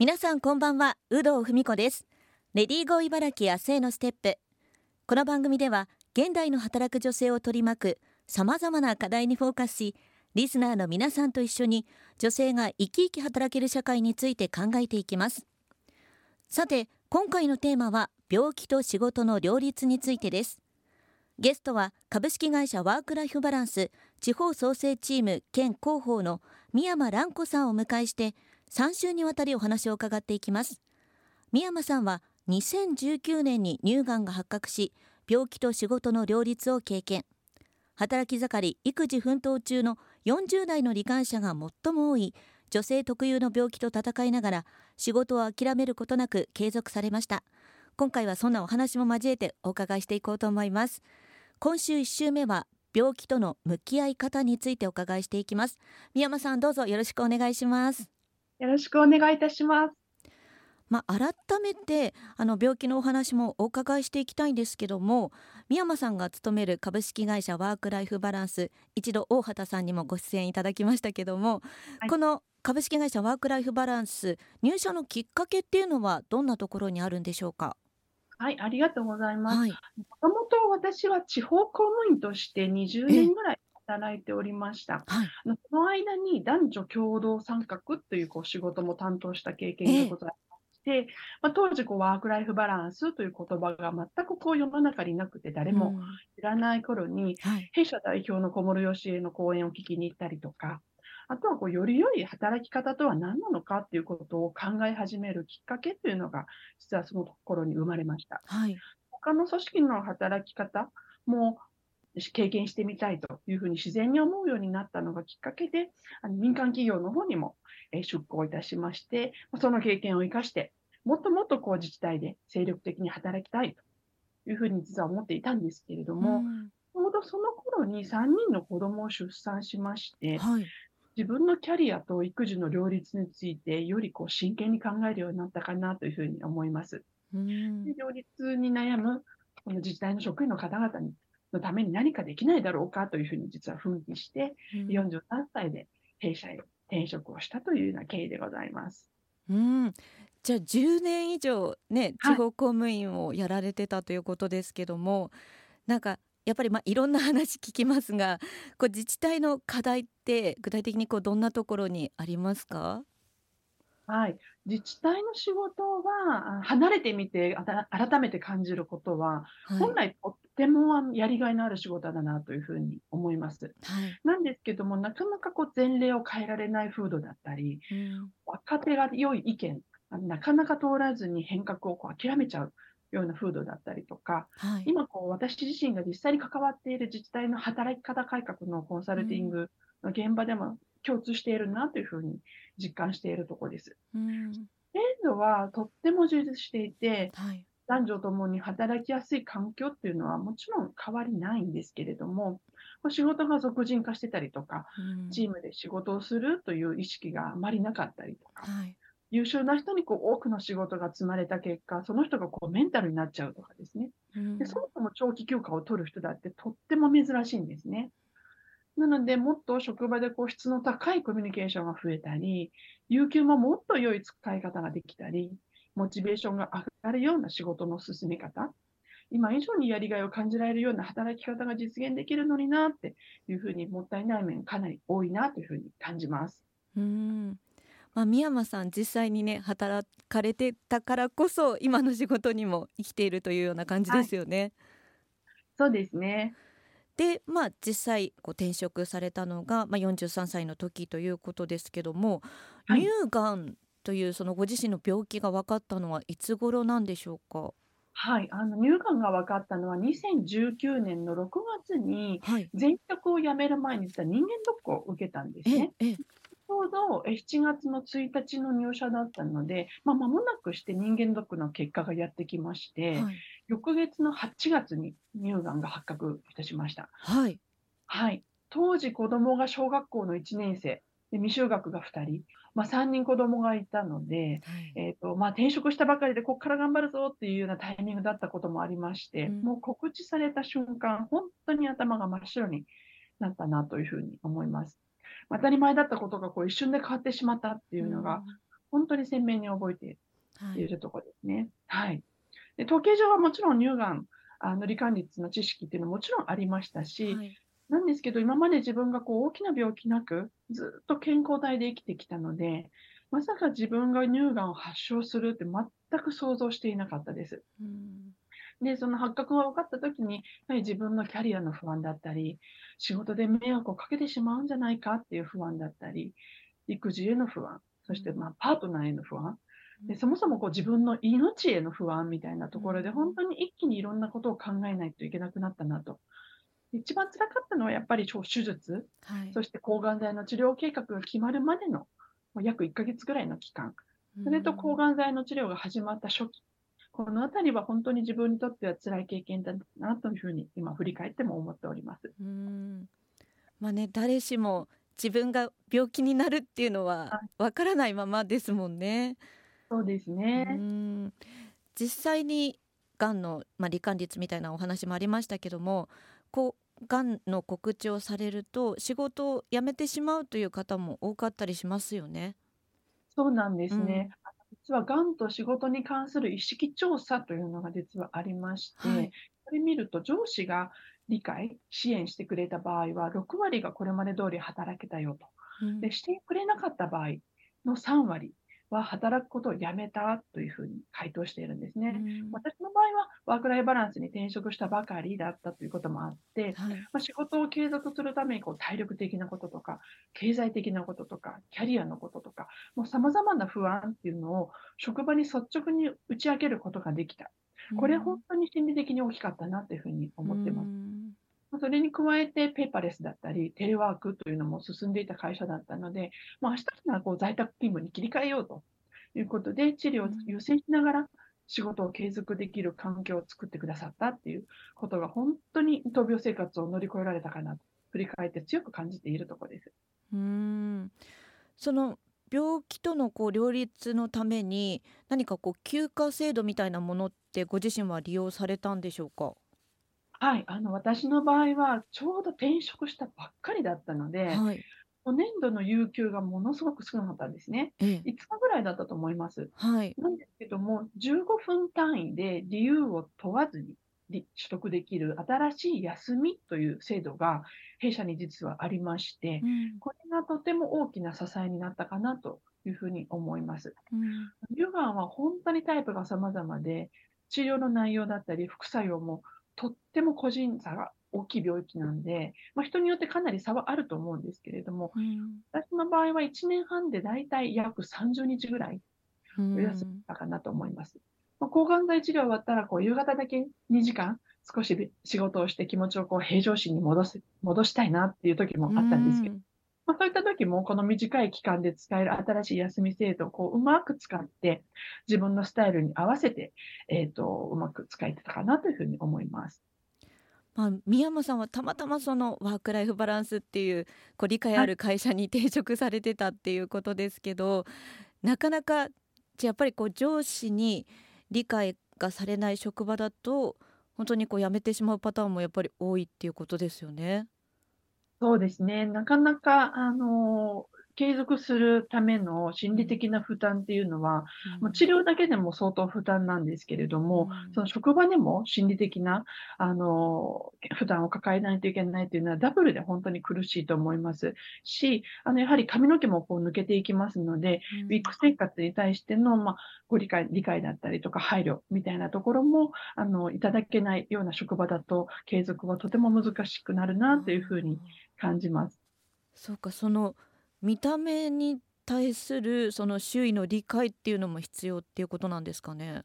皆さんこんばんは有働文子です。レディーゴー茨城明日へのステップ。この番組では現代の働く女性を取り巻くさまざまな課題にフォーカスしリスナーの皆さんと一緒に女性が生き生き働ける社会について考えていきます。さて今回のテーマは病気と仕事の両立についてです。ゲストは株式会社ワークライフバランス地方創生チーム兼広報の宮山蘭子さんをお迎えして3週にわたりお話を伺っていきます。宮山さんは2019年に乳がんが発覚し病気と仕事の両立を経験。働き盛り育児奮闘中の40代の罹患者が最も多い女性特有の病気と闘いながら仕事を諦めることなく継続されました。今回はそんなお話も交えてお伺いしていこうと思います。今週1週目は病気との向き合い方についてお伺いしていきます。宮山さんどうぞよろしくお願いします。よろしくお願いいたします。まあ、改めてあの病気のお話もお伺いしていきたいんですけども宮山さんが勤める株式会社ワークライフバランス一度大畑さんにもご出演いただきましたけども、はい、この株式会社ワークライフバランス入社のきっかけっていうのはどんなところにあるんでしょうか？はい、ありがとうございます。もともと私は地方公務員として20年ぐらい働いておりました。はい、その間に男女共同参画というこう仕事も担当した経験がございまして、まあ、当時こうワークライフバランスという言葉が全くこう世の中になくて誰も知らない頃に、うんはい、弊社代表の小室義恵の講演を聞きに行ったりとか、あとはこうより良い働き方とは何なのかっていうことを考え始めるきっかけというのが、実はその頃に生まれました。はい、他の組織の働き方も経験してみたいというふうに自然に思うようになったのがきっかけで、あの民間企業の方にも出向いたしまして、その経験を生かして、もっともっとこう自治体で精力的に働きたいというふうに実は思っていたんですけれども、ちょうどその頃に3人の子供を出産しまして、はい、自分のキャリアと育児の両立について、よりこう真剣に考えるようになったかなというふうに思います。で両立に悩むこの自治体の職員の方々にのために何かできないだろうかというふうに実は奮起して、うん、43歳で弊社へ転職をしたというような経緯でございます。うん、じゃあ10年以上ね地方公務員をやられてたということですけども、はい、なんかやっぱりまあいろんな話聞きますがこう自治体の課題って具体的にこうどんなところにありますか？はい、自治体の仕事は離れてみて改めて感じることは、はい、本来とってもやりがいのある仕事だなというふうに思います。はい、なんですけどもなかなかこう前例を変えられない風土だったり、うん、若手が良い意見なかなか通らずに変革をこう諦めちゃうような風土だったりとか、はい、今こう私自身が実際に関わっている自治体の働き方改革のコンサルティングの現場でも共通しているなというふうに実感しているところです。うん、制度はとっても充実していて、はい、男女ともに働きやすい環境っていうのはもちろん変わりないんですけれども、仕事が俗人化してたりとか、うん、チームで仕事をするという意識があまりなかったりとか、はい、優秀な人にこう多くの仕事が積まれた結果、その人がこうメンタルになっちゃうとかですね。うん、でそもそも長期休暇を取る人だってとっても珍しいんですね。なので、もっと職場でこう質の高いコミュニケーションが増えたり、有給ももっと良い使い方ができたり、モチベーションが上がるような仕事の進め方、今以上にやりがいを感じられるような働き方が実現できるのになっていうふうにもったいない面かなり多いなというふうに感じます。うんまあ、宮山さん実際にね働かれてたからこそ今の仕事にも生きているというような感じですよね。はい、そうですねでまあ実際こう転職されたのが、まあ、43歳の時ということですけども、はい、乳がんというそのご自身の病気が分かったのはいつ頃なんでしょうか？はい、あの乳がんが分かったのは2019年の6月に全職を辞める前に実は人間ドックを受けたんですね。ちょうど7月の1日の入社だったので、まあ、間もなくして人間ドックの結果がやってきまして、はい、翌月の8月に乳がんが発覚いたしました。はい。はい。当時子供が小学校の1年生、で未就学が2人、まあ、3人子供がいたので、はい、えーとまあ、転職したばかりでここから頑張るぞっていうようなタイミングだったこともありまして、うん、もう告知された瞬間、本当に頭が真っ白になったなというふうに思います。当たり前だったことがこう一瞬で変わってしまったっていうのが、本当に鮮明に覚えているところですね。はい、はい、で統計上はもちろん乳がんあの罹患率の知識っていうのはもちろんありましたし、はい、なんですけど、今まで自分がこう大きな病気なく、ずっと健康体で生きてきたので、まさか自分が乳がんを発症するって全く想像していなかったです。うん。で、その発覚が分かった時に、やはり自分のキャリアの不安だったり、仕事で迷惑をかけてしまうんじゃないかっていう不安だったり、育児への不安、そしてまあパートナーへの不安、でそもそもこう自分の命への不安みたいなところで、本当に一気にいろんなことを考えないといけなくなったなと。一番辛かったのはやっぱり手術、はい、そして抗がん剤の治療計画が決まるまでの約1ヶ月ぐらいの期間、それと抗がん剤の治療が始まった初期、このあたりは本当に自分にとっては辛い経験だなというふうに今振り返っても思っております。うん。まあね、誰しも自分が病気になるっていうのはわからないままですもんね。そうですね。実際にがんの、まあ、罹患率みたいなお話もありましたけどもこうがんの告知をされると仕事を辞めてしまうという方も多かったりしますよね。そうなんですね。実はがんと仕事に関する意識調査というのが実はありまして、はい、これ見ると上司が理解、支援してくれた場合は6割がこれまで通り働けたよと。うん、でしてくれなかった場合の3割は働くことをやめたというふうに回答しているんですね。うん、私の場合はワークライフバランスに転職したばかりだったということもあって、はい、まあ、仕事を継続するためにこう体力的なこととか、経済的なこととか、キャリアのこととか、もう様々な不安っていうのを職場に率直に打ち明けることができた。これ本当に心理的に大きかったなというふうに思ってます。それに加えて、ペーパーレスだったり、テレワークというのも進んでいた会社だったので、まあ、明日からこう在宅勤務に切り替えようということで、治療を優先しながら仕事を継続できる環境を作ってくださったっていうことが、本当に闘病生活を乗り越えられたかなと、振り返って強く感じているところです。うんその病気とのこう両立のために何かこう休暇制度みたいなものってご自身は利用されたんでしょうか？はい、あの、私の場合は、ちょうど転職したばっかりだったので、はい。年度の有給がものすごく少なかったんですね。ええ。5日ぐらいだったと思います。はい。なんですけども、15分単位で理由を問わずに取得できる新しい休みという制度が弊社に実はありまして、うん。これがとても大きな支えになったかなというふうに思います。うん。乳がんは本当にタイプが様々で、治療の内容だったり副作用もとっても個人差が大きい病気なんで、まあ、人によってかなり差はあると思うんですけれども、うん、私の場合は1年半でだいたい約30日ぐらいお休みたかなと思います。まあ、抗がん剤治療終わったらこう夕方だけ2時間少し仕事をして気持ちをこう平常心に戻す戻したいなっていう時もあったんですけど、うん、まあ、そういった時もこの短い期間で使える新しい休み制度をこううまく使って自分のスタイルに合わせて、えーと、うまく使えてたかなというふうに思います。まあ、宮山さんはたまたまそのワーク・ライフ・バランスっていうこう理解ある会社に転職されてたっていうことですけど、なかなかやっぱりこう上司に理解がされない職場だと本当にこう辞めてしまうパターンもやっぱり多いっていうことですよね。そうですね。なかなか、あの、継続するための心理的な負担っていうのは、うん、治療だけでも相当負担なんですけれども、うん、その職場でも心理的なあの負担を抱えないといけないというのはダブルで本当に苦しいと思います。し、あのやはり髪の毛もこう抜けていきますので、うん、ウィッグ生活に対しての、まあ、ご理解理解だったりとか配慮みたいなところもあのいただけないような職場だと継続はとても難しくなるなというふうに感じます。そうかその見た目に対するその周囲の理解っていうのも必要っていうことなんですかね？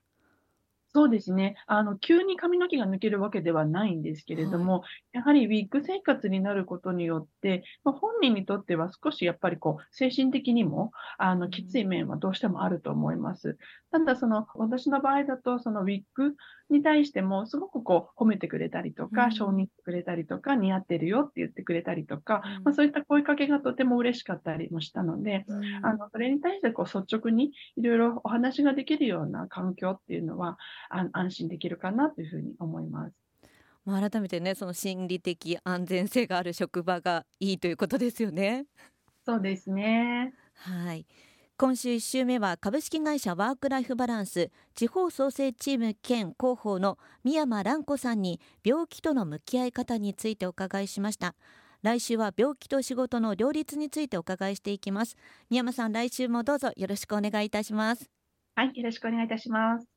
そうですね。あの、急に髪の毛が抜けるわけではないんですけれども、やはりウィッグ生活になることによって、ま、本人にとっては少しやっぱりこう、精神的にも、あの、きつい面はどうしてもあると思います。ただその、私の場合だと、そのウィッグに対してもすごくこう、褒めてくれたりとか、承認してくれたりとか、似合ってるよって言ってくれたりとか、ま、そういった声かけがとても嬉しかったりもしたので、あの、それに対してこう率直にいろいろお話ができるような環境っていうのは、あ安心できるかなというふうに思います。まあ、改めてねその心理的安全性がある職場がいいということですよね。そうですね。今週1週目は株式会社ワークライフバランス地方創生チーム兼広報の宮山蘭子さんに病気との向き合い方についてお伺いしました。来週は病気と仕事の両立についてお伺いしていきます。宮山さん来週もどうぞよろしくお願いいたします。はいよろしくお願いいたします。